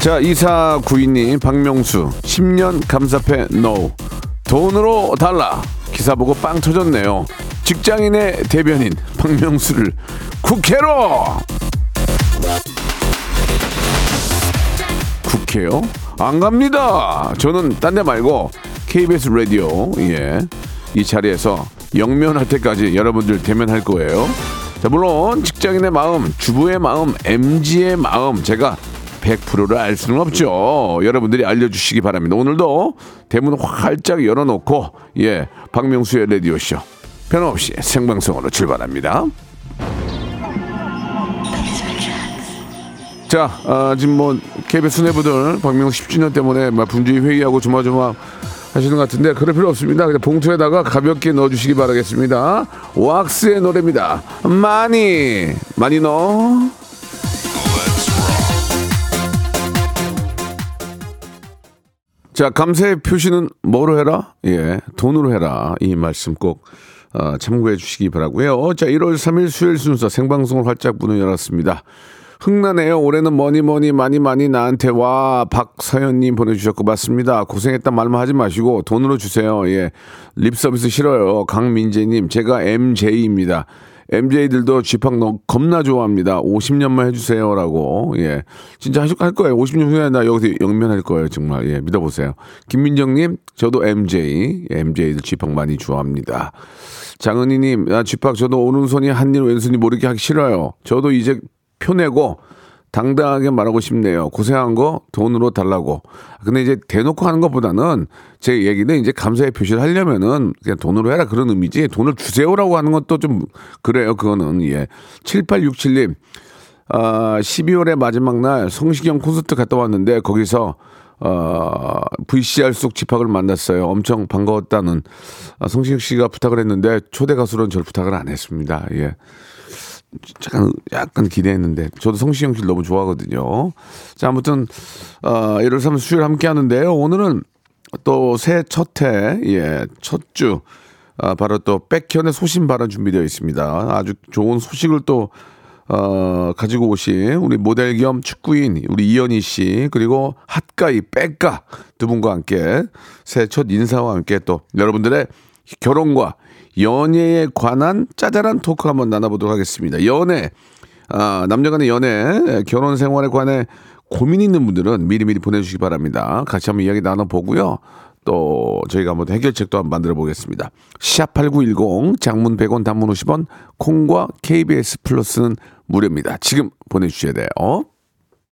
자, 이사 구인님, 박명수, 10년 감사패 NO. 돈으로 달라. 기사 보고 빵 터졌네요. 직장인의 대변인, 박명수를 국회로! 국회요? 안 갑니다. 저는 딴 데 말고 KBS 라디오, 예. 이 자리에서 영면할 때까지 여러분들 대면할 거예요. 자, 물론 직장인의 마음, 주부의 마음, MG의 마음, 제가 100%를 알 수는 없죠. 여러분들이 알려주시기 바랍니다. 오늘도 대문 활짝 열어놓고 예 박명수의 라디오 쇼 변함없이 생방송으로 출발합니다. 자 아, 지금 뭐 KBS 수뇌부들 박명수 10주년 때문에 막 분주히 회의하고 조마조마 하시는 것 같은데 그럴 필요 없습니다. 그냥 봉투에다가 가볍게 넣어주시기 바라겠습니다. 왁스의 노래입니다. 많이 많이 넣어. 자, 감사의 표시는 뭐로 해라? 예, 돈으로 해라. 이 말씀 꼭 어, 참고해 주시기 바라고요. 자, 1월 3일 수요일 순서 생방송을 활짝 문을 열었습니다. 흥나네요. 올해는 뭐니 뭐니 많이 많이 나한테 와 박사연님 보내주셨고 맞습니다. 고생했다 말만 하지 마시고 돈으로 주세요. 예, 립 서비스 싫어요. 강민재님 제가 MJ입니다. MJ들도 쥐팍 너 겁나 좋아합니다. 50년만 해주세요라고 예 진짜 하실 할 거예요. 50년 후에 나 여기서 영면할 거예요. 정말 예 믿어보세요. 김민정님 저도 MJ MJ들 쥐팍 많이 좋아합니다. 장은희님 아 쥐팍 저도 오른손이 한 일 왼손이 모르게 하기 싫어요. 저도 이제 표내고 당당하게 말하고 싶네요. 고생한 거 돈으로 달라고. 근데 이제 대놓고 하는 것보다는 제 얘기는 이제 감사의 표시를 하려면은 그냥 돈으로 해라 그런 의미지 돈을 주세요라고 하는 것도 좀 그래요. 그거는 예. 7867님. 아, 12월의 마지막 날 성시경 콘서트 갔다 왔는데 거기서 어, VCR 속 집합을 만났어요. 엄청 반가웠다는 아, 성시경 씨가 부탁을 했는데 초대 가수로는 절 부탁을 안 했습니다. 예. 약간, 약간 기대했는데 저도 성시경 씨를 너무 좋아하거든요. 자 아무튼 어, 1월 3일 수요일 함께 하는데요. 오늘은 또 새 첫해 예, 첫주 아, 바로 또 백현의 소신 발언 준비되어 있습니다. 아주 좋은 소식을 또 어, 가지고 오신 우리 모델 겸 축구인 우리 이현희 씨 그리고 핫가이 백가 두 분과 함께 새 첫 인사와 함께 또 여러분들의 결혼과 연애에 관한 짜잘한 토크 한번 나눠보도록 하겠습니다. 연애, 아, 남녀 간의 연애, 결혼 생활에 관해 고민 있는 분들은 미리미리 보내주시기 바랍니다. 같이 한번 이야기 나눠보고요. 또 저희가 한번 해결책도 한번 만들어 보겠습니다. 샵8910 장문 100원 단문 50원 콩과 KBS 플러스는 무료입니다. 지금 보내주셔야 돼요.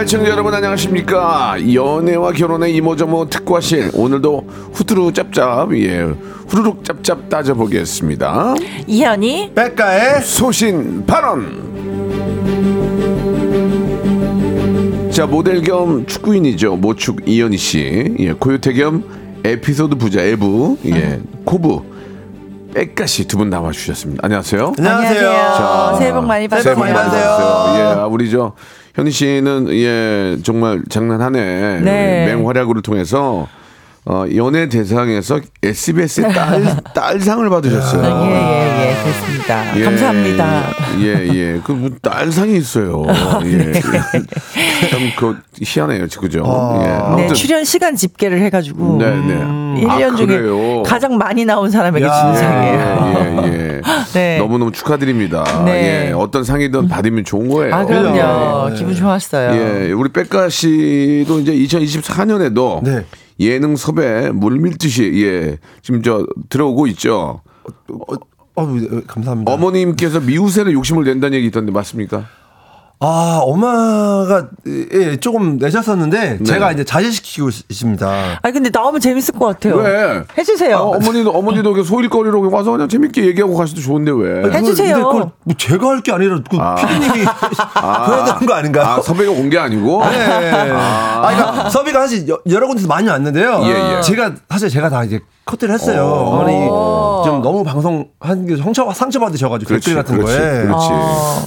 애청자 여러분 안녕하십니까? 연애와 결혼의 이모저모 특과실 오늘도 후두루 짭짭 예 후루룩 짭짭 따져보겠습니다. 이현이 백가의 소신 발언. 자 모델 겸 축구인이죠. 모축 이현희 씨. 예, 고요태 겸 에피소드 부자 에부. 예 코브 백가 씨 두 분 나와 주셨습니다. 안녕하세요. 안녕하세요. 자, 새해 복 많이 새해 받으세요. 복 많이 받으세요. 예, 아, 우리 저 현희 씨는 예 정말 장난하네. 네. 맹활약으로 통해서 어, 연예 대상에서 SBS의 딸, 딸상을 받으셨어요. 예, 예, 예, 그렇습니다. 예, 감사합니다. 예, 예. 그, 뭐, 딸상이 있어요. 예. 참, 그, 희한해요, 그죠? 예. 네, 출연 시간 집계를 해가지고 네, 네. 1년 아, 중에? 가장 많이 나온 사람에게 야. 준 예, 상이에요. 예, 예. 네. 너무너무 축하드립니다. 네. 예. 어떤 상이든 받으면 좋은 거예요. 아, 그럼요. 기분 좋았어요. 예, 우리 백가 씨도 이제 2024년에도 네. 예능 섭외 물밀듯이 예 지금 저 들어오고 있죠. 어, 어, 감사합니다. 어머님께서 미우새를 욕심을 낸다는 얘기 있던데 맞습니까? 아, 엄마가 예, 조금 내셨었는데 제가 이제 자제시키고 있- 있습니다. 아니 근데 나오면 재밌을 것 같아요. 왜? 해주세요. 아, 어머니도 어머니도 소일거리로 와서 그냥 재밌게 얘기하고 가셔도 좋은데 왜? 해주세요. 근데 그걸 뭐 제가 할 게 아니라 그 피디님이 해야 되는 거 아닌가요? 아, 섭외가 온 게 아니고. 네. 아, 그러니까 섭외가 사실 여- 여러 군데서 많이 왔는데요. 예, 예. 제가 사실 제가 다 이제 커트를 했어요. 어. 어머니 좀 너무 방송 한게 상처 상처 받으셔가지고 그렇지, 댓글 같은 그렇지, 거에. 그렇지.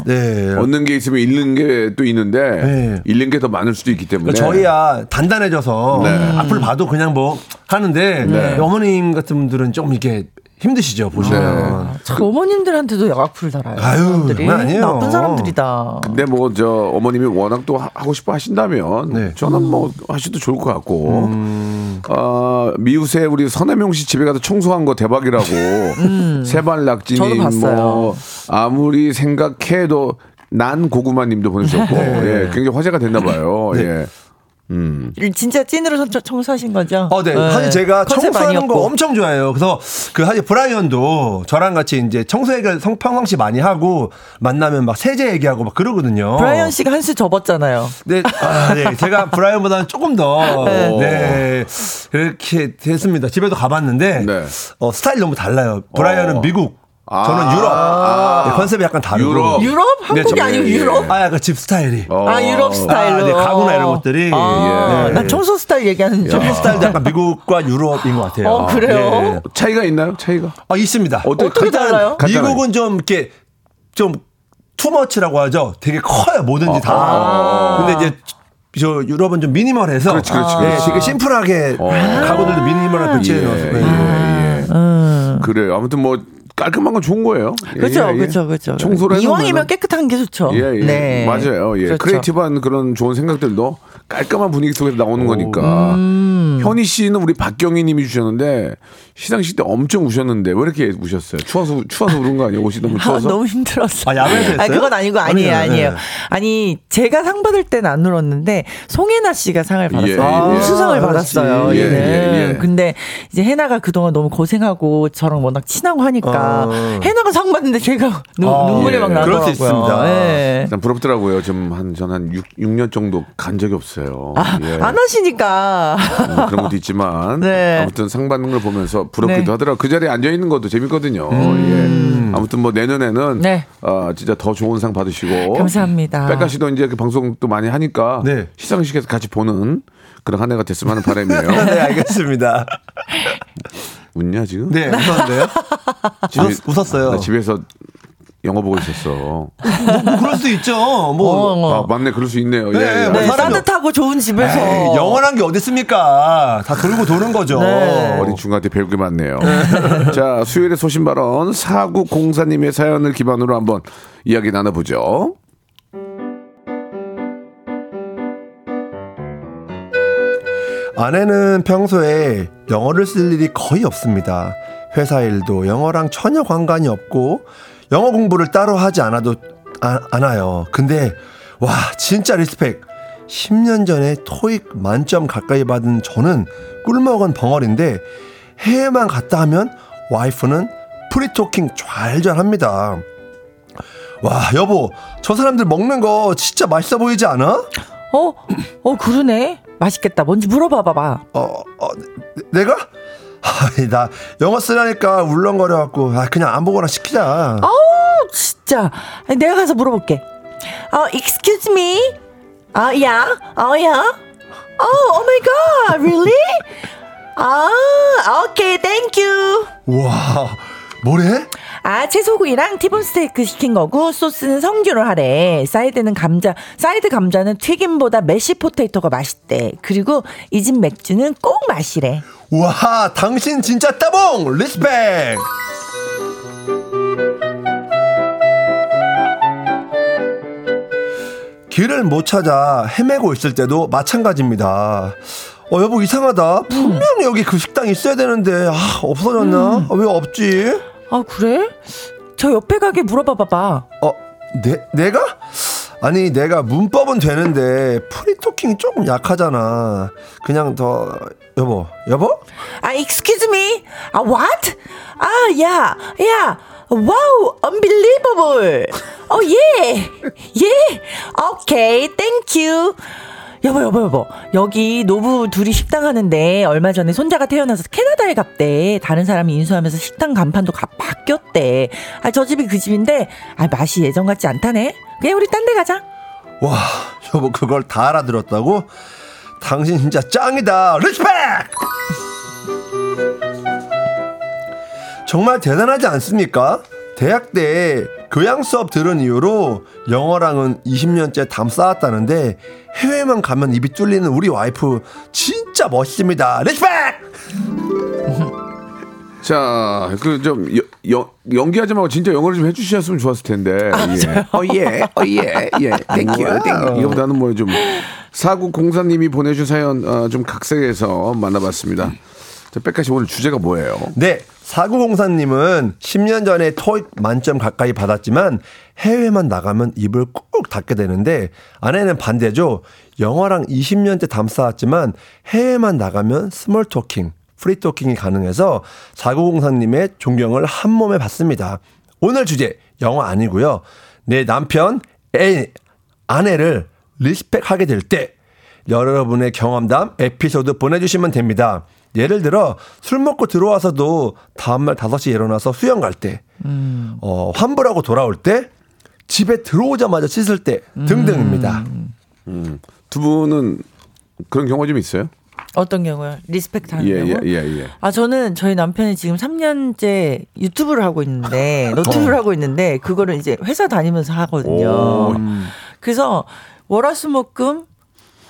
네. 얻는 게 있으면 잃는 게 또 있는데 네. 잃는 게 더 많을 수도 있기 때문에. 그러니까 저희야 단단해져서 네. 앞을 봐도 그냥 뭐 하는데 어머님 같은 분들은 좀 이렇게 힘드시죠 보시면. 참 어머님들한테도 악플을 달아요. 아유, 사람들이 아니에요. 나쁜 사람들이다. 근데 뭐 저 어머님이 워낙 또 하- 하고 싶어 하신다면 네. 저는 뭐 하셔도 좋을 것 같고 음. 아 미우새 우리 선혜명 씨 집에 가서 청소한 거 대박이라고 음. 저도 세발 낙지님 봤어요. 뭐 아무리 생각해도 난 고구마님도 보내셨고 네. 예 굉장히 화제가 됐나 봐요 예 진짜 찐으로 청- 청소하신 거죠? 어, 네. 사실 제가 청소하는 거 아니었고. 엄청 좋아해요. 그래서 그 사실 브라이언도 저랑 같이 이제 청소 얘기를 성- 평상시 많이 하고 만나면 막 세제 얘기하고 막 그러거든요. 브라이언 씨가 한 수 접었잖아요. 네, 아, 네. 제가 브라이언보다는 조금 더, 네. 그렇게 됐습니다. 집에도 가봤는데, 네. 어, 스타일이 너무 달라요. 브라이언은 어. 미국, 아. 저는 유럽. 아. 네, 컨셉이 약간 다르고. 유럽. 유럽? 한국이 저- 아니고 예, 예. 유럽? 아, 약간 집 스타일이. 어. 아 유럽 스타일로. 아, 네, 가구나 이런 것들이. 아, 예. 난 청소 스타일 얘기하는 줄 청소. 스타일도 약간 미국과 유럽인 것 같아요. 어, 그래요? 예. 차이가 있나요 차이가 아, 있습니다. 어떻게 어떻게 달라요? 미국은 좀 이렇게 좀 too much라고 하죠. 되게 커요, 뭐든지 다. 아. 근데 이제 저 유럽은 좀 minimal해서 그렇지, 그렇지, 네, 그렇지. 되게 심플하게 가구들도 minimal하게 배치해 예, 놓았어요. 예, 예. 그래요 아무튼 뭐 깔끔한 건 좋은 거예요 예, 그렇죠, 예, 예. 그렇죠, 그렇죠. 청소를 이왕이면 깨끗한 게 좋죠. 예, 예. 네. 맞아요. 예. 그렇죠. creative한 그런 좋은 생각들도 깔끔한 분위기 속에서 나오는 거니까. 음. 현이 씨는 우리 박경희 님이 주셨는데 시상식 때 엄청 우셨는데 왜 이렇게 우셨어요? 추워서 추워서 그런 거 아니에요? 옷이 너무 아, 추워서? 너무 힘들었어. 아, 야외에서 했어요? 아니, 그건 아니고 아니에요, 아니요, 아니에요. 네. 아니, 제가 상 받을 때는 안 울었는데 송혜나 씨가 상을 받았어요. 예, 예. 우수상을 아, 받았어요. 예, 얘는. 예, 예. 근데 이제 해나가 그동안 너무 고생하고 저랑 워낙 친하고 하니까 어. 해나가 상 받는데 제가 눈, 아, 눈물이 예. 막 그럴 나더라고요. 수 있습니다. 예. 난 부럽더라고요. 좀한전한 6, 육년 정도 간 적이 없어요. 아, 예. 안 하시니까. 음, 그런 것도 있지만 네. 아무튼 상 받는 걸 보면서 부럽기도 네. 하더라고. 그 자리에 앉아 있는 것도 재밌거든요. 예. 아무튼 뭐 내년에는 네. 어, 진짜 더 좋은 상 받으시고 감사합니다. 백가 씨도 이제 그 방송도 많이 하니까 네. 시상식에서 같이 보는 그런 한 해가 됐으면 하는 바람이에요. 네, 알겠습니다. 웃냐 지금? 네, 웃었는데요? 집에- 웃었, 어요 나 집에서 영화 보고 있었어. 뭐, 뭐 그럴 수도 있죠. 뭐. 어, 아, 맞네, 그럴 수 있네요. 예, 네, 예, 뭐. 따뜻하고 좋은 집에서. 에이, 영원한 게 어디 있습니까? 다 돌고 도는 거죠. 네. 어린 중한테 배울 게 많네요. 자, 수요일의 소신 발언 사구 공사님의 사연을 기반으로 한번 이야기 나눠보죠. 아내는 평소에 영어를 쓸 일이 거의 없습니다. 회사 일도 영어랑 전혀 관관이 없고 영어 공부를 따로 하지 않아도 아, 않아요. 근데 와 진짜 respect. 10년 전에 토익 만점 가까이 받은 저는 꿀먹은 벙어리인데 해외만 갔다 하면 와이프는 free talking 잘잘 합니다. 와 여보 저 사람들 먹는 거 진짜 맛있어 보이지 않아? 어? 어, 그러네. 맛있겠다. 뭔지 물어봐봐봐. 어, 어, 내- 내가? 아이, 나 영어 쓰라니까 울렁거려 갖고, 아, 그냥 아무거나 시키자. 진짜. 아니, 내가 가서 물어볼게. 어, excuse me? 아, yeah? 어, yeah? 어, oh my god, really? 아, okay, thank you. 우와, 뭐래? 아, 채소구이랑 티본 스테이크 시킨 거고, 소스는 성규로 하래. 사이드는 감자, 사이드 감자는 튀김보다 mashed potato가 맛있대. 그리고 이 집 맥주는 꼭 마시래. 와, 당신 진짜 따봉! respect! 길을 못 찾아 헤매고 있을 때도 마찬가지입니다. 어, 여보, 이상하다. 분명히 여기 그 식당 있어야 되는데, 아, 없어졌나? 아, 왜 없지? 아, 그래? 저 옆에 가게 물어봐 봐봐. 어, 내, 내가? 아니, 내가 문법은 되는데, free talking이 조금 약하잖아. 그냥 더, 여보, 여보? 아, excuse me. 아, what? 아, yeah, yeah. Wow, unbelievable. 어, 예. 예. okay, thank you. 여보, 여보, 여보. 여기 노부부 둘이 식당 하는데 얼마 전에 손자가 태어나서 캐나다에 갔대. 다른 사람이 인수하면서 식당 간판도 가, 바뀌었대. 아, 저 집이 그 집인데, 아, 맛이 예전 같지 않다네. 그냥 우리 딴 데 가자. 와, 여보, 그걸 다 알아들었다고? 당신 진짜 짱이다. respect! 정말 대단하지 않습니까? 대학 때 교양 수업 들은 이후로 영어랑은 20년째 담 쌓았다는데 해외만 가면 입이 뚫리는 우리 와이프 진짜 멋있습니다. respect! 자, 그 좀 연기하지 말고 진짜 영어를 좀 해주셨으면 좋았을 텐데. 예. 어 예, 어 예, 예. thank you, thank you. 이거보다는 뭐 좀 사구 공사님이 보내준 사연 어, 좀 각색해서 만나봤습니다. 자, 빽가씨 오늘 주제가 뭐예요? 네. 사구공사님은 10년 전에 토익 만점 가까이 받았지만 해외만 나가면 입을 꾹 닫게 되는데 아내는 반대죠. 영어랑 20년째 담쌓았지만 해외만 나가면 small talking, free talking이 가능해서 사구공사님의 존경을 한 몸에 받습니다. 오늘 주제 영어 아니고요. 내 남편, 애, 아내를 respect하게 될 때 여러분의 경험담 에피소드 보내주시면 됩니다. 예를 들어 술 먹고 들어와서도 다음날 5시에 일어나서 수영 갈 때, 음. 어, 환불하고 돌아올 때, 집에 들어오자마자 씻을 때 등등입니다. 음. 두 분은 그런 경우 좀 있어요? 어떤 경우요? respect 하는 예, 경우? 예, 예, 예. 아, 저는 저희 남편이 지금 3년째 유튜브를 하고 있는데, 노트북을 하고 있는데, 그거를 이제 회사 다니면서 하거든요. 오. 그래서 월화수목금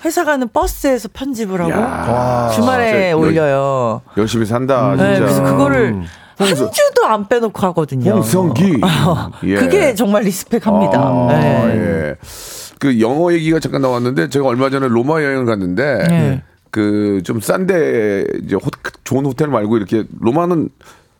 회사 가는 버스에서 편집을 하고 야. 주말에 올려요. 열심히 산다, 네, 진짜. 그래서 그거를 한 홍수- 주도 안 빼놓고 하거든요. 홍성기. 예. 그게 정말 respect합니다. 아, 네. 예. 그 영어 얘기가 잠깐 나왔는데 제가 얼마 전에 로마 여행을 갔는데 네. 그좀 싼데 이제 호, 좋은 호텔 말고 이렇게 로마는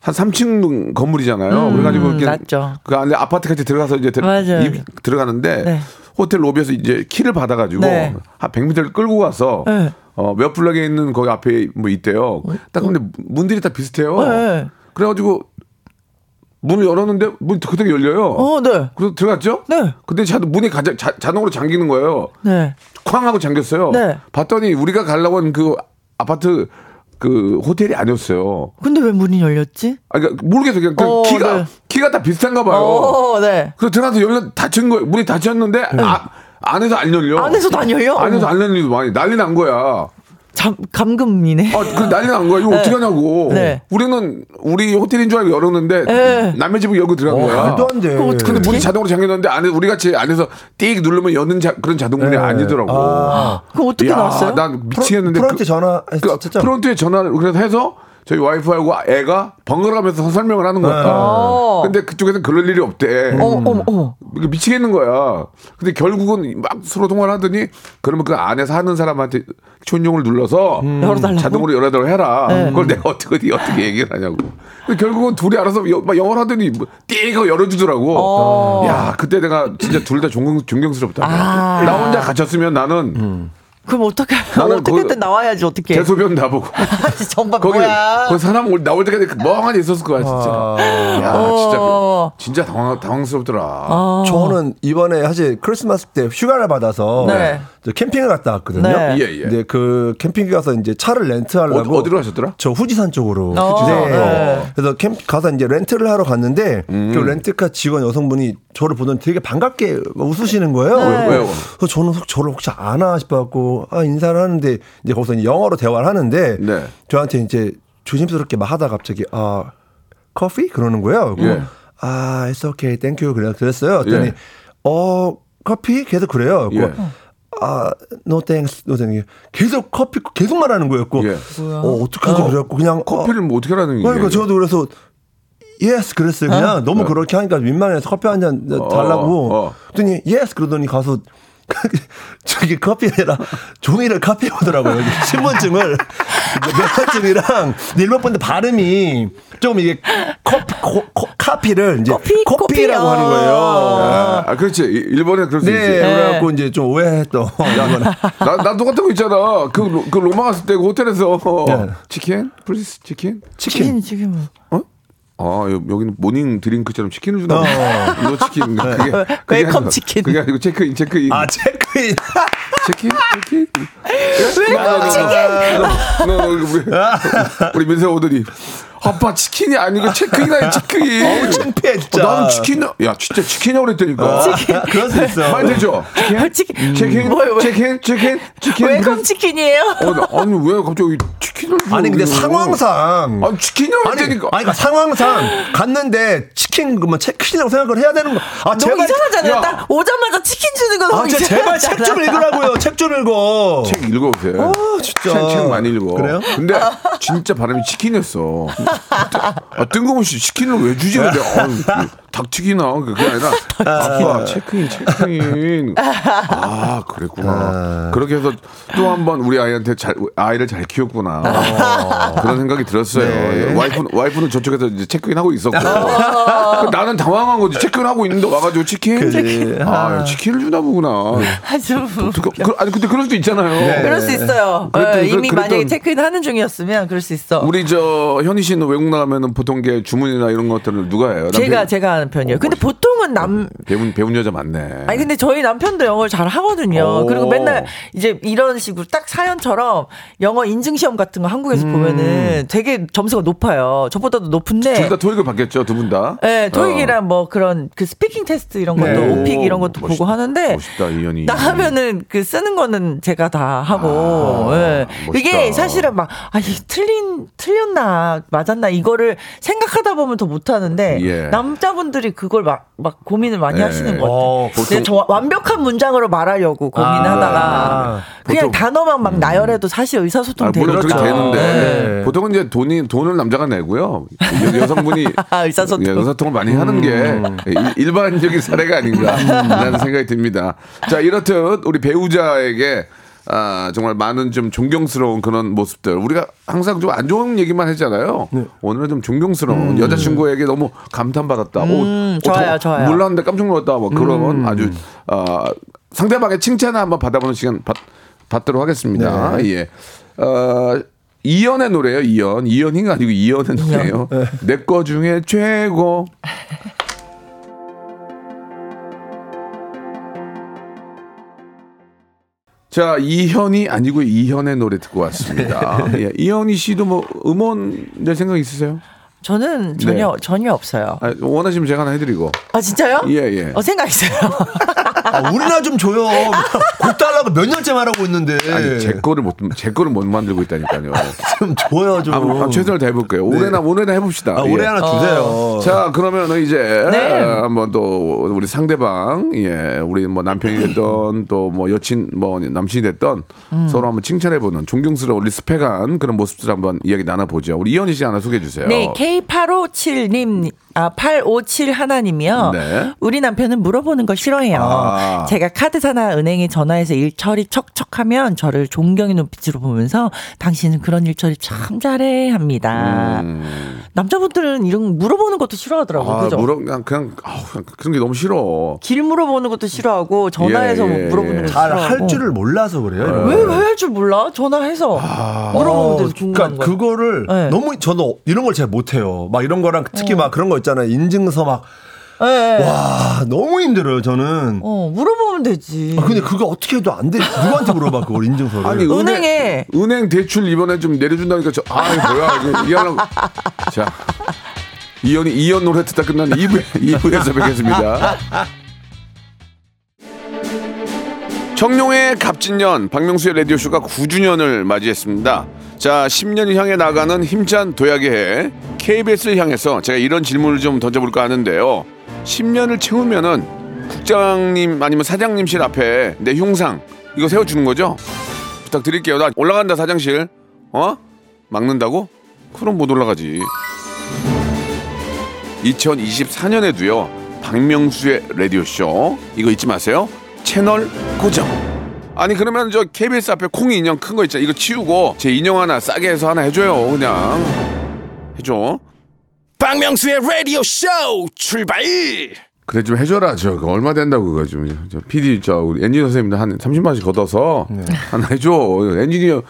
한 3층 건물이잖아요. 그래가지고 이렇게 음, 낮죠. 그 안에 아파트까지 들어가서 이제 들. 입- 들어가는데 네. 호텔 로비에서 이제 키를 받아가지고 네. 한 100m를 끌고 가서 네. 어, 몇 블럭에 있는 거기 앞에 뭐 있대요. 딱 근데 문들이 다 비슷해요. 네. 그래가지고 문을 열었는데 문이 그대로 열려요. 어, 네. 그래서 들어갔죠? 네. 근데 자, 문이 가, 자, 자동으로 잠기는 거예요. 네. 쾅 하고 잠겼어요. 네. 봤더니 우리가 가려고 한 그 아파트 그 호텔이 아니었어요. 근데 왜 문이 열렸지? 아, 그러니까 모르겠어요. 그냥 그 어, 키가 네. 키가 다 비슷한가 봐요. 어, 네. 그래서 들어가서 열려 닫힌 거예요. 문이 닫혔는데 아, 안에서 안 열려. 안에서도 안 열려? 안에서 안 열리도 많이 난리 난 거야. 잠, 감금이네. 아, 그 난리 난 거야. 이거 네. 어떻게 하냐고. 네. 우리는 우리 호텔인 줄 알고 열었는데 네. 남의 집을 열고 들어간 어, 거야. 말도 안 돼. 근데 문이 자동으로 잠겼는데 안에 우리 같이 안에서 띡 누르면 여는 자, 그런 자동문이 네. 아니더라고. 아. 그럼 어떻게 야, 나왔어요? 난 미치겠는데. 프런트 그- 전화 그 진짜 프론트에 전화를 그래서 해서 저희 와이프하고 애가 번갈아 가면서 설명을 하는 거야. 어. 근데 그쪽에서는 그럴 일이 없대. 어머, 어머, 어머. 이게 미치겠는 거야. 근데 결국은 막 서로 통화를 하더니 그러면 그 안에서 하는 사람한테 초인종을 눌러서 열어달라고? 자동으로 열어달라고 해라. 네. 그걸 내가 어떻게 어디 어떻게 얘기를 하냐고. 근데 결국은 둘이 알아서 여- 막 영어를 하더니 뭐 띠가 열어주더라고. 어. 야 그때 내가 진짜 둘 다 존경, 존경스럽다. 아. 나 혼자 갇혔으면 나는 그럼 어떻게, 나는 어떻게든 그- 나와야지, 어떻게. 대소변 나보고. 정말 거기 뭐야. 그 사람 올- 나올 때까지 멍하니 있었을 거야 진짜. 야 어. 진짜 진짜 당황 당황스럽더라. 어. 저는 이번에 사실 크리스마스 때 휴가를 받아서 네. 저 캠핑을 갔다 왔거든요. 네. 예, 예. 근데 그 캠핑 가서 이제 차를 렌트하려고 어 디, 로 가셨더라? 저 후지산 쪽으로. 어, 네. 네. 그래서 캠 가서 이제 렌트를 하러 갔는데 음. 그 렌트카 직원 여성분이 저를 보더니 되게 반갑게 웃으시는 거예요. 네. 왜요? 그래서 저는 혹- 저를 혹시 아나 싶어갖고 아 인사를 하는데 이제 거기서 이제 영어로 대화를 하는데 네. 저한테 이제 조심스럽게 막 하다 갑자기 아 커피 그러는 거예요. 예. 아, it's okay, thank you. 그래, 그랬어요. 그랬더니, 예. 어, 커피? 계속 그래요. 예. 아, no thanks, no thanks. 계속 커피, 계속 말하는 거였고, 예. 어, 어떡하지? 그래갖고 그냥. 커피를 뭐 어떻게 하라는 어, 얘기예요? 그러니까 저도 그래서, yes 그랬어요. 그냥 너무 그렇게 하니까 민망해서 커피 한 잔 달라고. 어, 어. 그랬더니 yes 그러더니 가서 저기 커피 아니라 종이를 카피해 오더라고요. 신분증을 면허증이랑 일본 분들 발음이 좀 이게 커피 코, 코, 카피를 이제 커피, 커피라고 커피요. 하는 거예요. 아, 아, 그렇지. 이- 일본에 그럴 수 네, 있지. 그래갖고 이제 좀 오해했던. 이거는. 나, 나 똑같은 거 있잖아. 그, 로- 그 로마 갔을 때 그 호텔에서 네. 치킨? please 치킨? 치킨 지금 아, 여- 여기는 morning drink처럼 치킨을 주나 어. 봐. 이거 치킨. 그게, 그게 welcome 아니고- 치킨. 그게 아니고 체크인, 체크인. 아 체크인. 치킨? 치킨? welcome 치킨. 너, 너, 우리, 우리 민세 오더니. 아빠 치킨이 아니고 체크인이야, 체크인. 어우 창피해 진짜. 어, 나는 치킨, 야, 진짜 치킨이라고 그랬다니까. 그럴 수 있어. 말 되죠? 치킨? 치킨. 치킨? 뭐야, 뭐야. 치킨? 치킨? 치킨? welcome 치킨이에요. 어, 나- 아니, 왜 갑자기 치킨을. 줘, 아니 근데 그래요? 상황상 아니, 치킨이라고 아니, 했다니까. 아니, 그러니까 상황상 갔는데 치킨 그뭐 체크인이라고 생각을 해야 되는 거. 아, 너무 제발 이상하잖아요. 야. 딱 오자마자 치킨 주는 거 아, 너무 진짜 제발 책좀 이상하잖아. 읽으라고요. 책 좀 읽어. 책 읽어보세요. 어, 진짜. 책, 책 많이 읽어. 그래요? 근데 진짜 발음이 치킨이었어. 아, 뜬금없이 치킨을 왜 주지? 근데 아, 닭튀기나 그게 아니라 아빠 체크인 체크인. 아 그랬구나. 그렇게 해서 또 한 번 우리 아이한테 잘 아이를 잘 키웠구나. 그런 생각이 들었어요. 네. 와이프는 와이프는 저쪽에서 이제 체크인 하고 있었고 나는 당황한 거지. 체크인 하고 있는데 와가지고 치킨. 그지. 아 치킨을 주나 보구나. 아주 그, 그, 아니 근데 그럴 수도 있잖아요. 네. 그럴 수 있어요. 그랬더니 어, 이미 그- 만약에 그랬던- 체크인 하는 중이었으면 그럴 수 있어. 우리 저 현희 씨는 외국 나가면은 보통 게 주문이나 이런 것들을 누가 해요? 제가 남편- 제가 하는 편이에요. 어, 근데 멋있- 보통은 남 배운 배운 여자 많네. 아니 근데 저희 남편도 영어를 잘 하거든요. 오. 그리고 맨날 이제 이런 식으로 딱 사연처럼 영어 인증 시험 같은 거 한국에서 보면은 되게 점수가 높아요. 저보다도 높은데. 둘 다 토익을 봤겠죠, 두 분 다. 네, 어. 토익이랑 뭐 그런 그 speaking test 이런 것도 네. 오픽 이런 것도 멋있- 보고 하는데 멋있다, 이현이. 나 하면은 그 쓰는 거는 제가 다 하고 아, 예. 멋있다. 이게 사실은 막 아, 이 틀린 틀렸나 맞았나 이거를 생각하다 보면 더 못하는데 예. 남자분 들이 그걸 막, 막 고민을 많이 네. 하시는 것 같아요. 어, 근데 저 완벽한 문장으로 말하려고 고민하다가 아, 그냥 보통- 단어만 막 나열해도 사실 의사소통 아, 되는 물론 그렇게 거죠. 되는데 네. 보통은 이제 돈이 돈을 남자가 내고요. 여, 여성분이 의사소통. 예, 의사소통을 많이 하는 게 일- 일반적인 사례가 아닌가라는 생각이 듭니다. 자 이렇듯 우리 배우자에게 아, 정말 많은 좀 존경스러운 그런 모습들. 우리가 항상 좀 안 좋은 얘기만 했잖아요. 오늘은 좀 존경스러운 여자친구에게 너무 감탄받았다. 오, 음, 좋아요, 좋아요. 몰랐는데 깜짝 놀랐다. 뭐 그런 아주 아, 상대방의 칭찬을 한번 받아보는 시간 받, 받도록 하겠습니다. 예. 어, 이연의 노래예요. 이연. 이연이가 아니고 이연의 노래예요. 내거 중에 최고. 자, 이현이 아니고 이현의 노래 듣고 왔습니다. 예, 이현이 씨도 뭐 음원 낼 생각 있으세요? 저는 전혀 전혀 없어요. 아, 원하시면 제가 하나 해드리고. 아 진짜요? 예, 예. 어 생각 있어요. 아, 우리나 좀 줘요. 곡 달라고 몇 년째 말하고 있는데. 아니, 제 거를 못, 제 거를 못 만들고 있다니까요. 좀 줘요, 좀. 아, 최선을 다해볼게요. 올해나, 올해나 해봅시다. 아, 올해 예. 하나 주세요. 자, 그러면 이제 네. 어, 한번 또 우리 상대방, 예, 우리 뭐 남편이 됐던 또 뭐 여친, 뭐 남친이 됐던 음. 서로 한번 칭찬해보는 존경스러운 respect한 그런 모습들 한번 이야기 나눠보죠. 우리 이현이 씨 하나 소개해 주세요. 네, K857님, 아, 857 하나님이요. 네. 우리 남편은 물어보는 걸 싫어해요. 아. 제가 카드 사나 은행에 전화해서 일 처리 척척하면 저를 존경의 눈빛으로 보면서 당신은 그런 일 처리 참 잘해 합니다. 남자분들은 이런 물어보는 것도 싫어하더라고요. 음. 아, 그죠? 물어, 그냥, 그냥, 아우, 그냥 그런 게 너무 싫어. 길 물어보는 것도 싫어하고 전화해서 예, 예, 물어보는 예. 것도 잘 싫어하고. 할 줄을 몰라서 그래요. 왜, 거. 왜할 줄 몰라? 전화해서 물어보면 되서 궁금한 그러니까 거. 그거를 네. 너무 저도 이런 걸 잘 못해요. 막 이런 거랑 특히 막 그런 거 있잖아요. 인증서 막와 예, 예. 너무 힘들어요. 저는. 어, 물어보면 되지. 아, 근데 그거 어떻게 해도 안 돼. 누구한테 물어봐 그걸 인증서를. 아니, 은행에. 은행, 은행 대출 이번에 좀 내려준다니까 저, 아, 뭐야, 이거. 자. 이현이, 이현 노래 듣다 끝난 2부, 2부에서 뵙겠습니다. 청룡의 갑진년 박명수의 라디오쇼가 9주년을 맞이했습니다. 자, 10년을 향해 나가는 힘찬 도약의 해 KBS를 향해서 제가 이런 질문을 좀 던져볼까 하는데요. 10년을 채우면은 국장님 아니면 사장님실 앞에 내 흉상 이거 세워주는 거죠? 부탁드릴게요. 나 올라간다 사장실. 어? 막는다고? 그럼 못 올라가지. 2024년에도요. 박명수의 라디오쇼 이거 잊지 마세요. 채널 고정. 아니 그러면 저 KBS 앞에 콩이 인형 큰 거 있잖아. 이거 치우고 제 인형 하나 싸게 해서 하나 해줘요. 그냥 해줘. 박명수의 라디오 쇼 출발 그래 좀 해줘라. 저 그거 얼마 된다고 그거 좀. 저 PD 저 우리 엔지니어 선생님들 한 30만 원씩 걷어서 하나 해줘. 엔지니어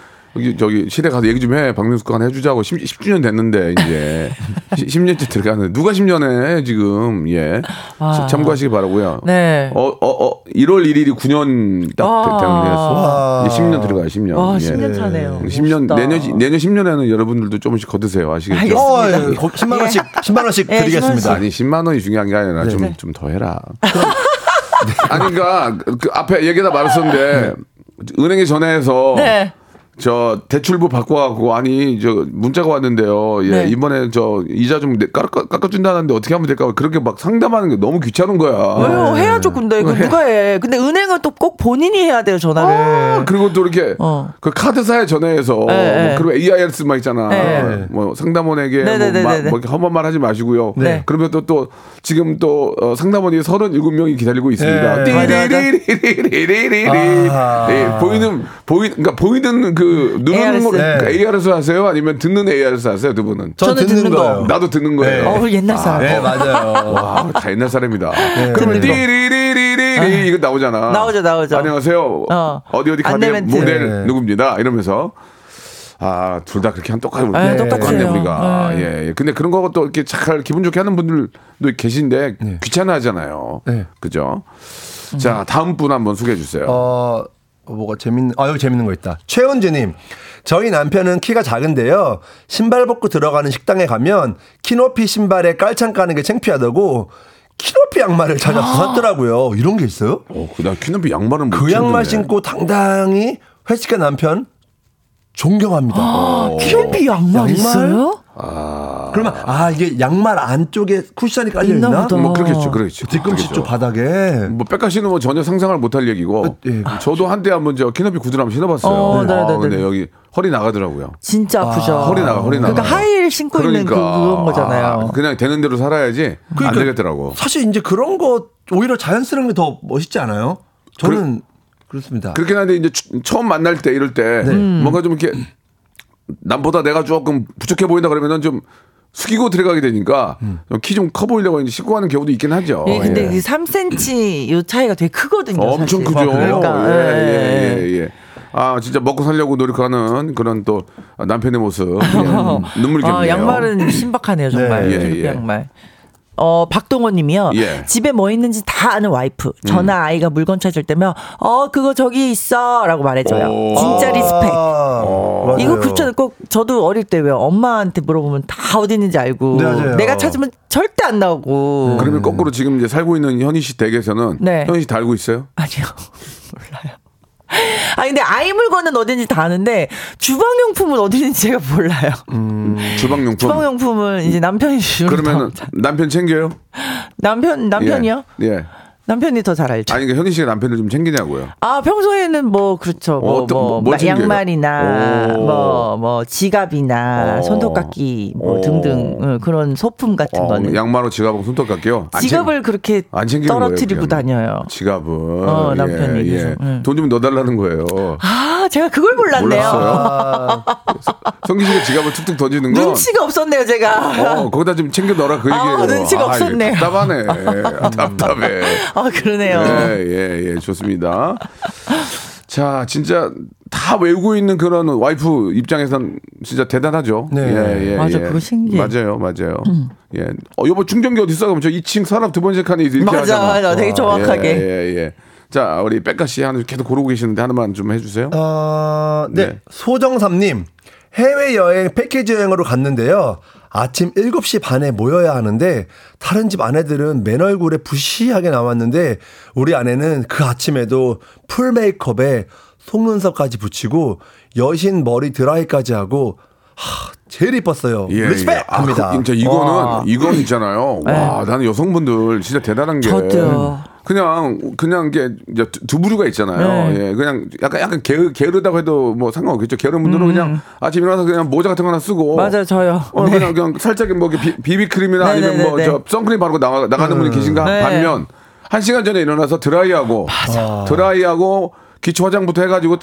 저기 시대 가서 얘기 좀 해. 박명수 거 하나 해주자고 10, 10주년 됐는데 이제 10 년째 들어가는 누가 10년에 해 지금 예 아. 참고하시기 바라고요. 네. 어, 어, 어, 1월 1일이 9년 딱 아. 되는 해서 와. 10년 들어가요, 10년. 와, 예. 10년 차네요. 10년 멋있다. 내년 내년 10년에는 여러분들도 조금씩 걷으세요. 아시겠죠? 알겠습니다. 어, 예, 거- 10만 원씩 10만 원씩 예, 드리겠습니다. 아니 10만 원이 중요한 게 아니라 좀 좀 더 해라. 아니 그러니까 그 앞에 얘기다 말했었는데 은행에 전화해서 네. 저 대출부 바꿔갖고 아니 저 문자가 왔는데요. 예 네. 이번에 저 이자 좀 내- 깎아 깎아준다는데 어떻게 하면 될까? 그렇게 막 상담하는 게 너무 귀찮은 거야. 왜요? 해야죠, 근데. 그 누가 해. 근데 은행은 또 꼭 본인이 해야 돼요, 전화를. 아, 그리고 또 이렇게 어. 그 카드사에 전화해서 네, 뭐 네. 그리고 AIS만 있잖아. 네. 뭐 상담원에게 뭐, 네, 네, 마- 네, 네. 뭐 이렇게 험한 말 하지 마시고요. 네. 그러면 또 또 지금 또 어, 상담원이 37명이 기다리고 있습니다. 네. 맞아, 맞아. 띠리리리리리리리. 아. 예, 보이는 보이 그러니까 보이는 그 누르는 ARS. 거 네. ARS 하세요? 아니면 듣는 ARS 하세요? 두 분은? 전 저는 듣는 듣는 거. 거예요. 나도 듣는 거예요. 어, 옛날 사람. 네, 맞아요. 와, 다 옛날 사람이다. 그러면 듣는 거. 띠리리리리리 이거 나오잖아. 나오죠, 나오죠. 안녕하세요. 어. 어. 디 어디 안내 가면 멘트. 모델 네. 누굽니다. 이러면서 아, 둘 다 그렇게 한 똑같이 아, 네. 똑같네 우리가. 네. 예, 예. 근데 그런 거또 이렇게 잘 기분 좋게 하는 분들도 계신데 귀찮아하잖아요. 네. 그죠? 자, 다음 분 한번 소개해 주세요. 어, 뭐가 재밌는, 아, 여기 재밌는 거 있다. 최은주님. 저희 남편은 키가 작은데요. 신발 벗고 들어가는 식당에 가면 키높이 신발에 깔창 까는 게 창피하다고 키높이 양말을 찾아 벗었더라고요. 이런 게 있어요? 어, 그다음 키높이 양말은 못그 양말. 신고 당당히 회식한 남편 존경합니다. 어. 키높이 양말, 양말? 있어요? 그러면 아 이게 양말 안쪽에 쿠션이 깔려 있나 있나? 보다. 뭐 그렇겠죠, 그렇겠죠. 뒤꿈치. 쪽 바닥에 뭐 백가씨는 뭐 전혀 상상을 못할 얘기고 예, 그렇죠. 저도 한때 한번 저 키높이 구두를 한번 신어봤어요. 어, 네, 아, 네, 네, 근데 네. 여기 허리 나가더라고요. 진짜 아프죠. 허리 나가, 허리 나가. 그러니까 하이힐 신고 있는 그, 그런 거잖아요. 아, 그냥 되는 대로 살아야지 안 그러니까 되겠더라고. 사실 이제 그런 거 오히려 자연스러운 게 더 멋있지 않아요? 저는 그렇 습니다 그렇긴 한데 이제 추- 처음 만날 때 이럴 때 네. 뭔가 좀 이렇게 남보다 내가 조금 부족해 보인다 그러면은 좀 숙이고 들어가게 되니까 음. 키좀 커 보이려고 이제 신고 하는 경우도 있긴 하죠. 예, 근데 예. 그 3cm 요 차이가 되게 크거든요. 엄청 사실. 크죠. 그러니까, 예, 예, 예, 예, 예. 아, 진짜 먹고 살려고 노력하는 그런 또 남편의 모습. 예, 눈물이 아, 겹네요. 양말은 신박하네요, 정말. 네. 예, 예. 양말. 어, 박동원 님이요. 예. 집에 뭐 있는지 다 아는 와이프. 저나 아이가 물건 찾을 때면, 어, 그거 저기 있어. 라고 말해줘요. 오. 진짜 respect. 아, 이거 그렇잖아요. 꼭 저도 어릴 때 왜 엄마한테 물어보면 다 어디 있는지 알고. 네. 내가 찾으면 절대 안 나오고. 그러면 거꾸로 지금 이제 살고 있는 현이 씨 댁에서는 네. 현이 씨 다 알고 있어요? 아니요. 몰라요. 아 근데 아이 물건은 어딘지 다 아는데 주방용품은 어딘지 제가 몰라요. 주방용품. 주방용품은 이제 남편이 주는 그러면은 거. 남편 챙겨요? 남편 남편이요? 예. 예. 남편이 더 잘 알죠. 아니, 그러니까 현희 씨가 남편을 좀 챙기냐고요. 아 평소에는 뭐 그렇죠 뭐, 어떤- 뭐, 뭐, 뭘 마- 챙겨요? 양말이나 오. 뭐 뭐 지갑이나 어. 손톱깎이 뭐 오. 등등 응, 그런 소품 같은 어, 거는 양말로 지갑하고 손톱 깎여. 안 지갑을 챙- 그렇게 안 떨어뜨리고 거예요, 다녀요. 지갑을. 어, 남편이 예, 예. 응. 돈좀 넣어달라는 거예요. 아 제가 그걸 몰랐네요. 몰랐어요? 성기 씨가 지갑을 툭툭 던지는 건. 눈치가 없었네요 제가. 어, 거기다 좀 챙겨 넣어라 그 아, 얘기예요. 눈치가 이게 없었네요. 답답하네. 답답해. 아 그러네요. 예, 예, 예, 좋습니다. 자, 진짜 다 외우고 있는 그런 와이프 입장에선 진짜 대단하죠. 네. 예, 예, 맞아, 예. 그거 신기해. 음. 맞아요, 맞아요. 예. 어, 여보 충전기 어디 있어? 그럼 저 2층 서랍 두 번째 칸에 이렇게 맞아, 하잖아. 맞아. 되게 정확하게. 예, 예, 예. 자, 우리 백가 씨 하나 계속 고르고 계시는데 하나만 좀 해주세요. 어, 네. 네. 소정삼님, 해외 여행 패키지 여행으로 갔는데요. 아침 7시 반에 모여야 하는데, 다른 집 아내들은 맨 얼굴에 부시하게 나왔는데, 우리 아내는 그 아침에도 풀 메이크업에 속눈썹까지 붙이고 여신 머리 드라이까지 하고 하, 제일 이뻤어요. 예, respect 예. 아, 합니다. 그, 진짜 이거는 와. 이건 있잖아요. 와, 나는 여성분들 진짜 대단한 게 저도요. 그냥 그냥 이게 이제 두- 두부류가 있잖아요. 네. 예, 그냥 약간 약간 게으, 게으르다고 해도 뭐 상관없겠죠. 게으른 분들은 그냥 아침 일어나서 그냥 모자 같은 거 하나 쓰고 음. 맞아요, 저요. 어, 네. 그냥 그냥 살짝 뭐 비, 비비 크림이나 아니면 뭐 네네네네. 저 선크림 바르고 나가, 나가는 분이 계신가 네. 반면 한 시간 전에 일어나서 드라이하고 드라이하고 기초 화장부터 해가지고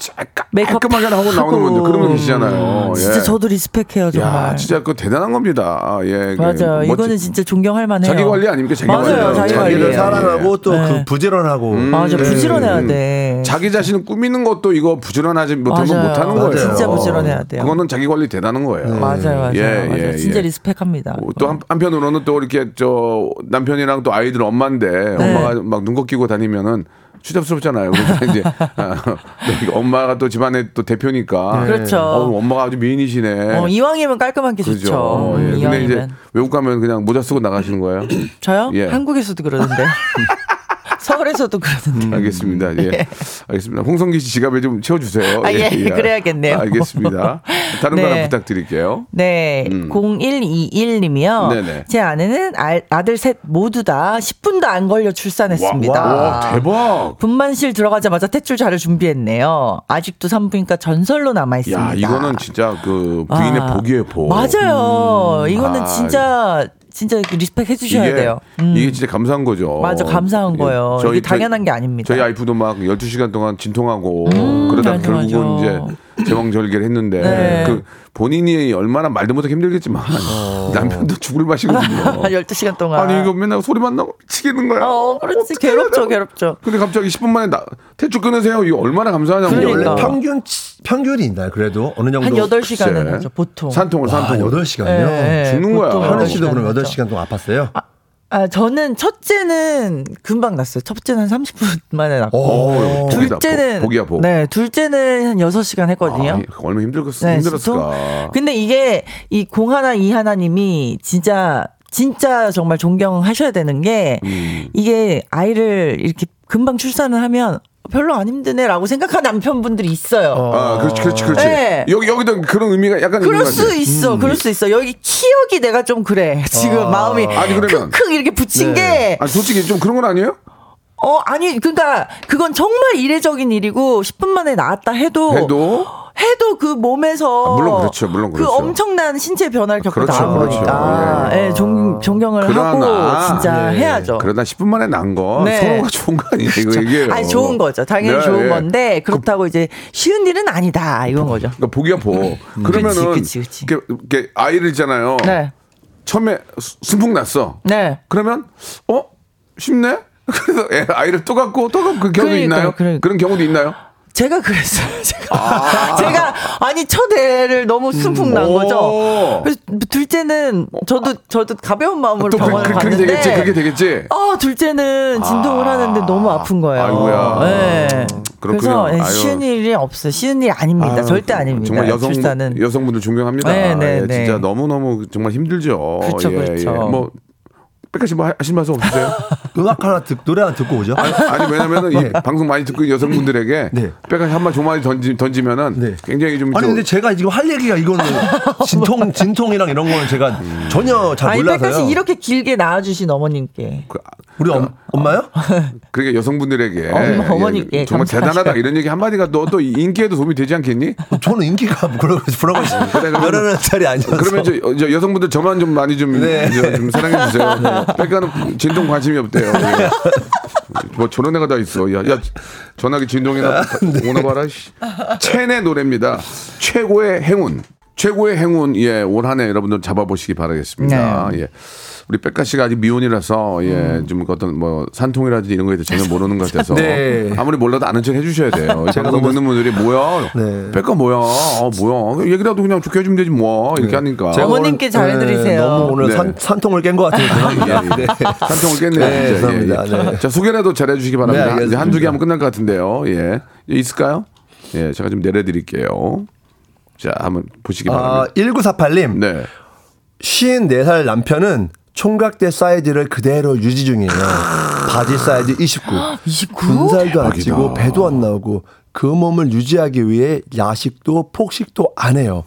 깔끔하게 하고 나오는 하고. 분들 그런 분 계시잖아요. 진짜 예. 저도 리스펙해요 정말. 야, 진짜 그 대단한 겁니다. 예. 맞아요. 멋지- 이거는 진짜 존경할 만해요. 자기 관리 아닙니까? 자기 맞아요, 관리예요. 자기 자기를 관리예요. 사랑하고 또그 네. 부지런하고 맞아 네. 부지런해야 돼. 자기 자신을 꾸미는 것도 이거 부지런하지 못하면 맞아요. 못하는 거예요. 진짜 부지런해야 돼요. 그거는 자기 관리 대단한 거예요. 맞아요, 맞아요. 예, 맞아요. 예, 진짜 예. 리스펙합니다. 어, 또 한, 한편으로는 또 이렇게 저 남편이랑 또 아이들 엄마인데 네. 엄마가 막 눈곱 끼고 다니면은 추잡스럽잖아요. 그래서 이제 아, 또 엄마가 또 집안의 또 대표니까. 그렇죠. 어, 엄마가 아주 미인이시네. 어, 이왕이면 깔끔한 게 그죠. 좋죠. 예. 음, 근데 이제. 외국 가면 그냥 모자 쓰고 나가시는 거예요? 저요? 예. 한국에서도 그러는데. 서울에서도 그러는데. 알겠습니다. 예. 알겠습니다. 홍성기 씨 지갑에 좀 채워주세요. 아, 예. 그래야겠네요. 알겠습니다. 다른 거 네. 하나 부탁드릴게요. 네, 0121님이요. 음. 네네. 제 아내는 알- 아들 셋 모두 다 10분도 안 걸려 출산했습니다. 와, 대박. 분만실 들어가자마자 탯줄 자를 준비했네요. 아직도 산부인과 전설로 남아 있습니다. 야, 이거는 진짜 그 부인의 아, 복이에요, 복. 맞아요. 이거는 아, 진짜 진짜 respect 해주셔야 이게, 돼요. 음. 이게 진짜 감사한 거죠. 맞아, 감사한 예. 거예요. 저희- 이게 당연한 게 아닙니다. 저희 와이프도 막 12시간 동안 진통하고 음, 그러다 결국은. 이제 제왕절개를 했는데 네. 그 본인이 얼마나 말도 못하게 힘들겠지만 남편도 죽을 맛이거든요. 12시간 동안. 아니 이거 맨날 소리만 나고 미치겠는 거야. 어, 그렇지. 괴롭죠? 괴롭죠. 근데 갑자기 10분 만에 나 대출 끊으세요. 이거 얼마나 감사하냐고. 그러니까. 원래 평균 치- 평균이 있나요? 그래도 어느 정도 한 8시간은 글쎄. 하죠, 보통. 산통을 와, 산통을. 8시간요? 예, 예, 죽는 거야. 하는 씨도 8시간 그럼 하죠. 8시간 동안 아팠어요? 아, 저는 첫째는 금방 났어요. 첫째는 한 30분 만에 났고. 오, 복이다, 둘째는 복, 복이야 복. 네, 둘째는 한 6시간 했거든요. 아, 얼마나 힘들었, 네, 힘들었을까. 근데 이게 이 공하나 이하나 님이 진짜 진짜 정말 존경하셔야 되는 게 음. 이게 아이를 이렇게 금방 출산을 하면 별로 안 힘드네라고 생각하는 남편분들이 있어요. 아, 그렇지, 그렇지, 그렇지. 네. 여기 여기도 그런 의미가 약간 그럴 있는 것수 같아. 있어, 그럴 수 있어. 여기 키읔이 내가 좀 그래. 지금 마음이 아니, 그러면- 크크 이렇게 붙인 게 아니, 솔직히 좀 그런 건 아니에요? 어, 아니, 그러니까 그건 정말 이례적인 일이고 10분 만에 낳았다 해도 해도 해도 그 몸에서 아, 물론 그렇죠, 물론 그 그렇죠. 엄청난 신체 변화를 겪고 그렇죠, 나온 그렇죠. 거니까 예. 예, 존, 존경을 하고 진짜 해야죠. 그러다 10분 만에 난거 네. 서로가 좋은 거 아니에요? 이거 얘기해요. 아니 좋은 거죠. 당연히 네, 좋은 예. 건데 그렇다고 이제 쉬운 일은 아니다 이건 거죠. 그러니까 복. 그러면은 음. 그치, 그치, 그치. 이렇게, 이렇게 아이를 있잖아요. 네, 처음에 수- 순풍 났어. 네. 그러면 어 쉽네. 그래서 애 아이를 또 갖고 또 갖고 그 경우 그러니까요, 있나요? 그러니까. 그런 경우도 있나요? 제가 그랬어요. 제가 제가 아니 첫 애를 너무 순풍 난 오. 거죠. 그래서 둘째는 저도 저도 가벼운 마음으로 또 그, 병원을 그, 그렇게 갔는데 되겠지. 그렇게 되겠지. 어, 둘째는 진통을 하는데 너무 아픈 거예요. 아이고야. 네. 그렇군요. 그래서 예. 쉬운 일이 없어요. 쉬운 일이 아닙니다. 아유, 절대 아닙니다. 정말 여성 출산은. 여성분들 존경합니다. 네, 네, 예, 네. 진짜 너무 너무 정말 힘들죠. 그렇죠, 예, 그렇죠. 예. 뭐 백가 씨 뭐 하실 말씀 없으세요? 음악 하나 듣 노래 하나 듣고 오죠. 아니, 아니, 왜냐면은 이 방송 많이 듣고 여성분들에게 네. 백가씨 한말 조만이 던지, 던지면은 네. 굉장히 좀 아니 좀- 근데 제가 지금 할 얘기가 이거는 진통 진통이랑 이런 거는 제가 전혀 잘 아니, 몰라서요. 백가 씨 이렇게 길게 낳아주신 어머님께. 그, 우리 엄, 엄마요? 그러니까 여성분들에게 어머, 예, 어머니께 정말 감사하셔요. 대단하다 이런 얘기 한마디가 또, 또 인기에도 도움이 되지 않겠니? 저는 인기가 그런 그런 거 그러는 스타일이 아니어서. 그러면 저, 저 여성분들 저만 좀 많이 좀, 네. 저, 좀 사랑해 주세요. 백가는 진동 관심이 없대요. 예. 뭐 저런 애가 다 있어. 야, 야 전화기 진동이나 오나 봐라. 씨. 체내 노래입니다. 최고의 행운. 최고의 행운, 예, 올 한해 여러분들 잡아보시기 바라겠습니다. 예. 우리 백가 씨가 아직 미혼이라서, 예, 좀 어떤 뭐 산통이라든지 이런 거에 대해 전혀 모르는 것 같아서. 네. 아무리 몰라도 아는 척 해주셔야 돼요. 제가 너무- 듣는 분들이 뭐야? 네. 백가 뭐야? 어, 뭐야? 얘기라도 그냥 좋게 해주면 되지 뭐. 이렇게 하니까. 제가 어머님께 잘해드리세요. 네, 너무 오늘 네. 산, 산통을 깬 것 같아요. 죄송합니다. 네. 산통을 깼네요. 네, 진짜. 죄송합니다. 예, 예. 네. 자, 소개라도 잘해주시기 바랍니다. 네, 이제. 한두 개 하면 끝날 것 같은데요. 예. 있을까요? 예, 제가 좀 내려드릴게요. 자, 한번 보시기 아, 바랍니다. 1948님. 네. 54살 남편은 총각대 사이즈를 그대로 유지 중이에요. 바지 사이즈 29. 29? 군살도 안. 찌고 배도 안 나오고 그 몸을 유지하기 위해 야식도 폭식도 안 해요.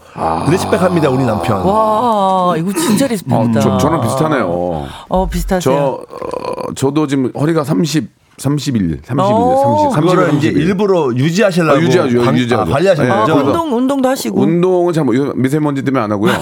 리스펙합니다 우리 남편. 와, 이거 진짜 리스펙이다. 어, 저, 저는 비슷하네요. 어, 비슷하세요. 저 어, 저도 지금 허리가 30 31, 31, 오. 30, 30, 그거를 이제 31. 일부러 유지하시려고 아, 유지하죠, 관- 유지하죠. 아, 관리하시는 네, 거죠. 운동, 운동도 하시고. 운동은 잘 못, 미세먼지 때문에 안 하고요.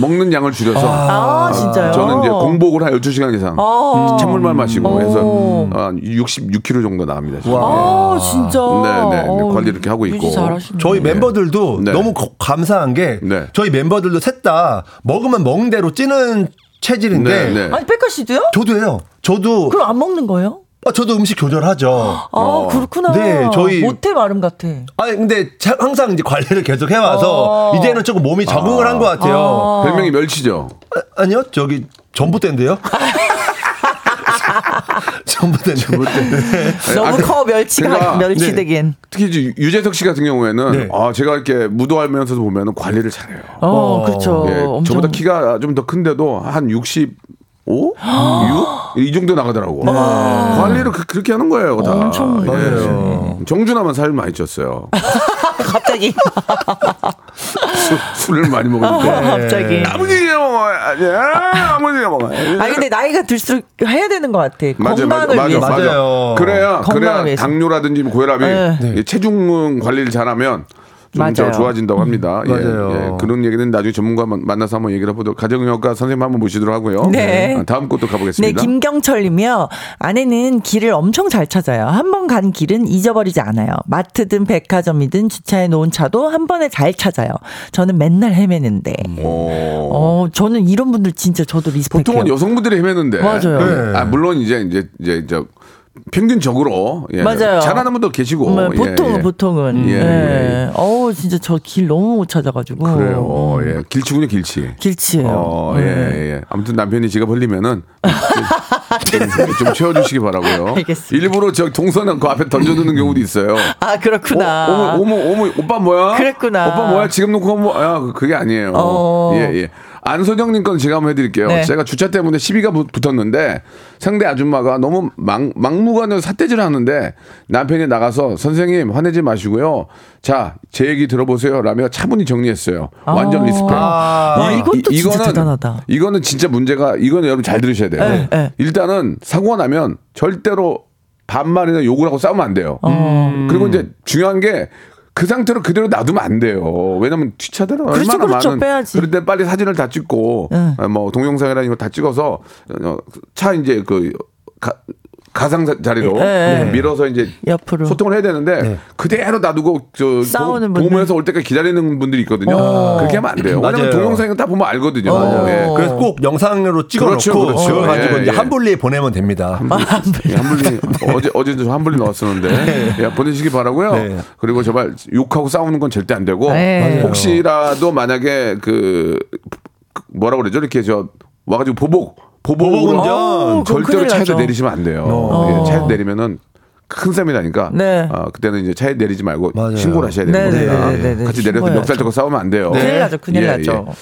먹는 양을 줄여서. 아, 진짜요? 저는 이제 공복을 한 12시간 이상. 아. 찬물만 마시고 오. 해서 한 66kg 정도 나갑니다. 지금. 아, 진짜. 네, 네, 네. 어, 관리 이렇게 하고 있고. 저희 멤버들도 네. 너무 거- 감사한 게 네. 저희 멤버들도 셋 다 먹으면 먹은 대로 찌는 체질인데 네, 네. 아니, 백가 씨도요? 저도 해요. 저도 그럼 안 먹는 거예요? 아, 저도 음식 조절하죠. 아, 그렇구나. 네, 저희- 모태 마름 같아. 아니 근데 자- 항상 이제 관리를 계속 해와서 어. 이제는 조금 몸이 적응을 한 것 같아요. 별명이 멸치죠. 아, 니요 저기 전부대인데요. 전부대인데. 너무 아, 커, 멸치가, 제가- 멸치 네. 되긴. 특히 이제 유재석 씨 같은 경우에는 네. 아, 제가 이렇게 무도하면서도 보면은 관리를 잘해요. 어, 그렇죠. 예, 엄청. 저보다 키가 좀 더 큰데도 한 65? 6? 이 정도 나가더라고. 관리를 그, 렇게 하는 거예요, 다. 엄청 예. 정준하만 살 많이 쪘어요. 갑자기. 수- 술을 많이 먹으니까. 갑자기. 아버지가 먹어야지. 아, 아버지가 먹어야지. 아니, 근데 나이가 들수록 해야 되는 것 같아. 맞아, 맞아, 건강을 맞아, 위해서. 맞아. 맞아요. 그래야, 그래야 위해서. 당뇨라든지 뭐 고혈압이 네. 이 체중 관리를 잘하면 좀더 맞아요. 좋아진다고 합니다. 예, 맞아요. 예. 그런 얘기는 나중에 전문가 만- 만나서 한번 얘기를 해보도록 가정의학과 선생님 한번 모시도록 하고요. 네. 아, 다음 네, 가보겠습니다. 김경철님이요. 아내는 길을 엄청 잘 찾아요. 한 번 간 길은 잊어버리지 않아요. 마트든 백화점이든 주차해 놓은 차도 한 번에 잘 찾아요. 저는 맨날 헤매는데. 오. 어, 저는 이런 분들 진짜 저도 리스펙해요. 보통은 여성분들이 헤매는데. 맞아요. 네. 아, 물론 이제 이제 이제 저 평균적으로 예. 맞아요. 잘하는 분도 계시고 네, 예, 보통은 예. 보통은. 예, 예. 예. 어우 진짜 저 길 너무 못 찾아가지고. 그래요. 어, 예. 길치군요, 길치. 길치예요. 어, 네. 예, 예. 아무튼 남편이 지갑 흘리면은 좀, 좀 채워주시기 바라고요. 알겠습니다. 일부러 저 동선 그 앞에 던져두는 경우도 있어요. 아 그렇구나. 어, 어머, 어머, 어머, 오빠 뭐야? 그랬구나. 오빠 뭐야? 지금 놓고 뭐? 야, 그게 아니에요. 어. 예, 예. 안소정님 건 제가 한번 해드릴게요. 네. 제가 주차 때문에 시비가 붙- 붙었는데 상대 아줌마가 너무 막, 막무가내로 삿대질을 하는데 남편이 나가서 선생님 화내지 마시고요. 자, 제 얘기 들어보세요. 라며 차분히 정리했어요. 완전 아. respect. 와, 이것도 진짜 대단하다. 이거는 진짜 문제가 이거는 여러분 잘 들으셔야 돼요. 네, 네. 일단은 사고가 나면 절대로 반말이나 욕을 하고 싸우면 안 돼요. 어. 그리고 이제 중요한 게 그 상태로 그대로 놔두면 안 돼요. 왜냐면 뒷차들은 그렇죠, 얼마나 그렇죠. 많은 빼야지. 그럴 때 빨리 사진을 다 찍고 응. 어, 뭐 동영상이라는 걸 다 찍어서 어, 차 이제 그 가, 가상 자- 자리로 네, 네. 밀어서 이제 옆으로. 소통을 해야 되는데 그대로 놔두고 저 싸우는 보- 분들. 보면서 올 때까지 기다리는 분들이 있거든요. 어. 그렇게 하면 안 돼요. 왜냐면. 동영상은 다 보면 알거든요. 어. 예. 그래서 꼭 영상으로 찍어놓고 그렇죠, 그렇죠. 그거 가지고 예, 이제 예. 한불리에 보내면 됩니다. 예, 한불리 어제 어제도 저 한불리 넣었었는데 예, 보내시기 바라고요. 네. 그리고 제발 욕하고 싸우는 건 절대 안 되고 네. 혹시라도 만약에 그 뭐라 그러죠 이렇게 저 와가지고 보복 보복 보복 운전. 그건 절대로 차에서. 내리시면 안 돼요. 어. 예, 차에 내리면은 큰 셈이 나니까 네. 아, 그때는 이제 차에 내리지 말고 맞아요. 신고를 하셔야 되는 네, 겁니다. 네, 네, 네, 같이 내려서. 멱살 잡고 싸우면 안 돼요. 큰일 나죠, 큰일 예, 나죠. 예.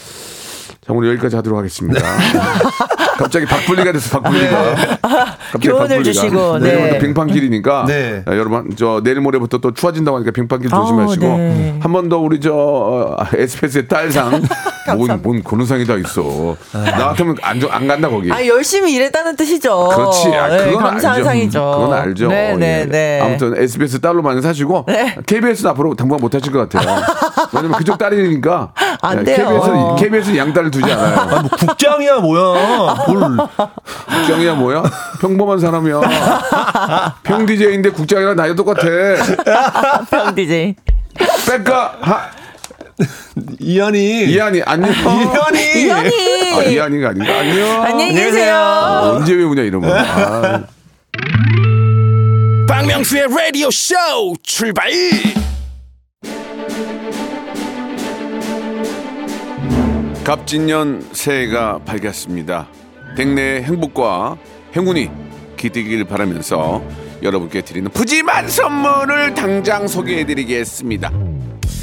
자, 오늘 여기까지 하도록 하겠습니다. 네. 갑자기 박불리가 됐어, 박불리가. 갑자기 교훈을 박불리가. 주시고, 내일부터 네. 빙판길이니까. 네. 아, 여러분, 저 내일 모레부터 또 추워진다고 하니까 빙판길 조심하시고. 네. 한번 더 우리 저 어, 에스페스의 딸상. 뭔, 뭔 그런 상이 다 있어. 나 같으면 안, 줘- 안 간다, 거기. 아 열심히 일했다는 뜻이죠. 그렇지. 아, 네, 그건 감사한 알죠. 상이죠. 그건 알죠. 네, 네, 예. 네. 아무튼 SBS 딸로 많이 사시고 네. KBS는 앞으로 당분간 못 하실 것 같아요. 왜냐면 그쪽 딸이니까 안 예, 돼요. KBS는 KBS는 양딸을 두지 않아요. 아, 뭐 국장이야 뭐야. 뭘. 국장이야 뭐야? 평범한 사람이야. 평 DJ인데 국장이랑 나이 똑같아. 평 DJ. 백가 하 이현이. 이한이 안녕. 이현이. 이현이. 아, 이한이가 아닌가? 안녕. 안녕히 계세요. 언제 외우냐 이러면. 아. 박명수의 라디오 쇼 출발 갑진년 새해가 밝았습니다. 댁내의 행복과 행운이 깃들길 바라면서 여러분께 드리는 푸짐한 선물을 당장 소개해드리겠습니다.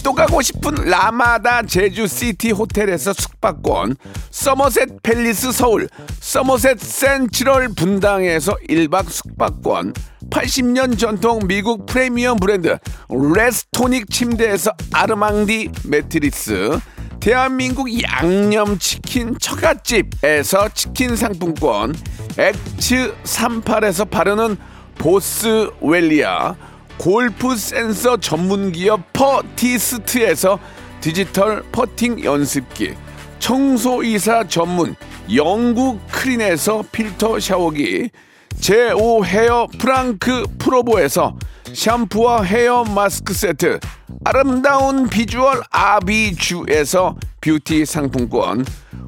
또 가고 싶은 라마다 제주시티 호텔에서 숙박권 서머셋 팰리스 서울 서머셋 센트럴 분당에서 1박 숙박권 80년 전통 미국 프리미엄 브랜드 레스토닉 침대에서 아르망디 매트리스 대한민국 양념치킨 처갓집에서 치킨 상품권 엑츠 38에서 바르는 보스웰리아 골프 센서 전문기업 퍼티스트에서 디지털 퍼팅 연습기 청소이사 전문 영구크린에서 필터 샤워기 제5 헤어 프랑크 프로보에서 샴푸와 헤어 마스크 세트 아름다운 비주얼 아비주에서 뷰티 상품권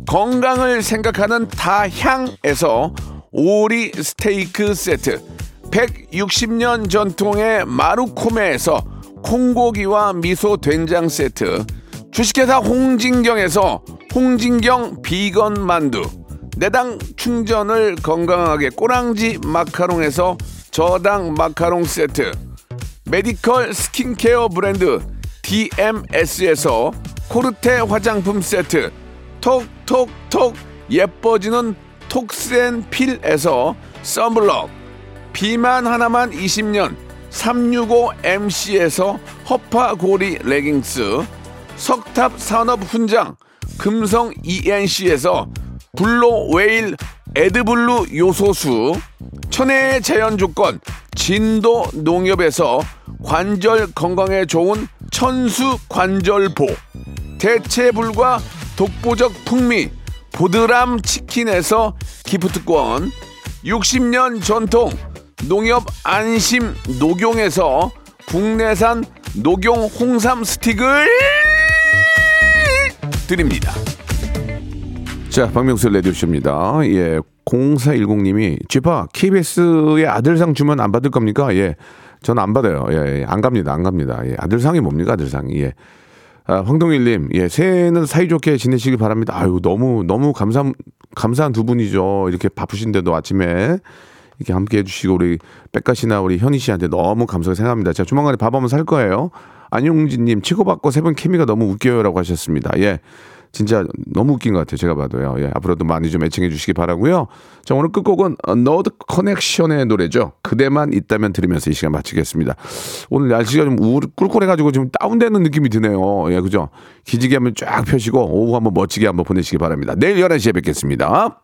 건강을 생각하는 다향에서 오리 스테이크 세트 160년 전통의 마루코메에서 콩고기와 미소 된장 세트 주식회사 홍진경에서 홍진경 비건 만두 내당 충전을 건강하게 꼬랑지 마카롱에서 저당 마카롱 세트 메디컬 스킨케어 브랜드 DMS에서 코르테 화장품 세트 톡톡톡 예뻐지는 톡스앤필에서 썬블럭 비만 하나만 20년 365MC에서 허파고리 레깅스 석탑 산업 훈장 금성 ENC에서 블로 웨일 에드블루 요소수 천혜의 자연 조건 진도 농협에서 관절 건강에 좋은 천수 관절보 대체불과 독보적 풍미 보드람 치킨에서 기프트권 60년 전통 농협 안심 녹용에서 국내산 녹용 홍삼 스틱을 드립니다. 자, 박명수 레디오쇼입니다. 예, 0410님이 쥐파 KBS의 아들상 주면 안 받을 겁니까? 예, 저는 안 받아요. 예, 예, 안 갑니다. 안 갑니다. 예, 아들상이 뭡니까? 아들상이. 예. 아, 황동일님, 예, 새해는 사이좋게 지내시기 바랍니다. 아유, 너무, 너무 감사, 감사한 두 분이죠. 이렇게 바쁘신데도 아침에 이렇게 함께 해주시고, 우리 백가 씨나 우리 현희 씨한테 너무 감사하게 생각합니다. 제가 조만간에 밥 한번 살 거예요. 안용진님, 치고받고 세분 케미가 너무 웃겨요 라고 하셨습니다. 예. 진짜 너무 웃긴 것 같아요. 제가 봐도요. 예, 앞으로도 많이 좀 애청해 주시기 바라고요. 자, 오늘 끝곡은 너드 커넥션의 노래죠. 그대만 있다면 들으면서 이 시간 마치겠습니다. 오늘 날씨가 좀 우울, 꿀꿀해가지고 좀 다운되는 느낌이 드네요. 예, 그죠? 기지개 한번 쫙 펴시고 오후 한번 멋지게 한번 보내시기 바랍니다. 내일 11시에 뵙겠습니다.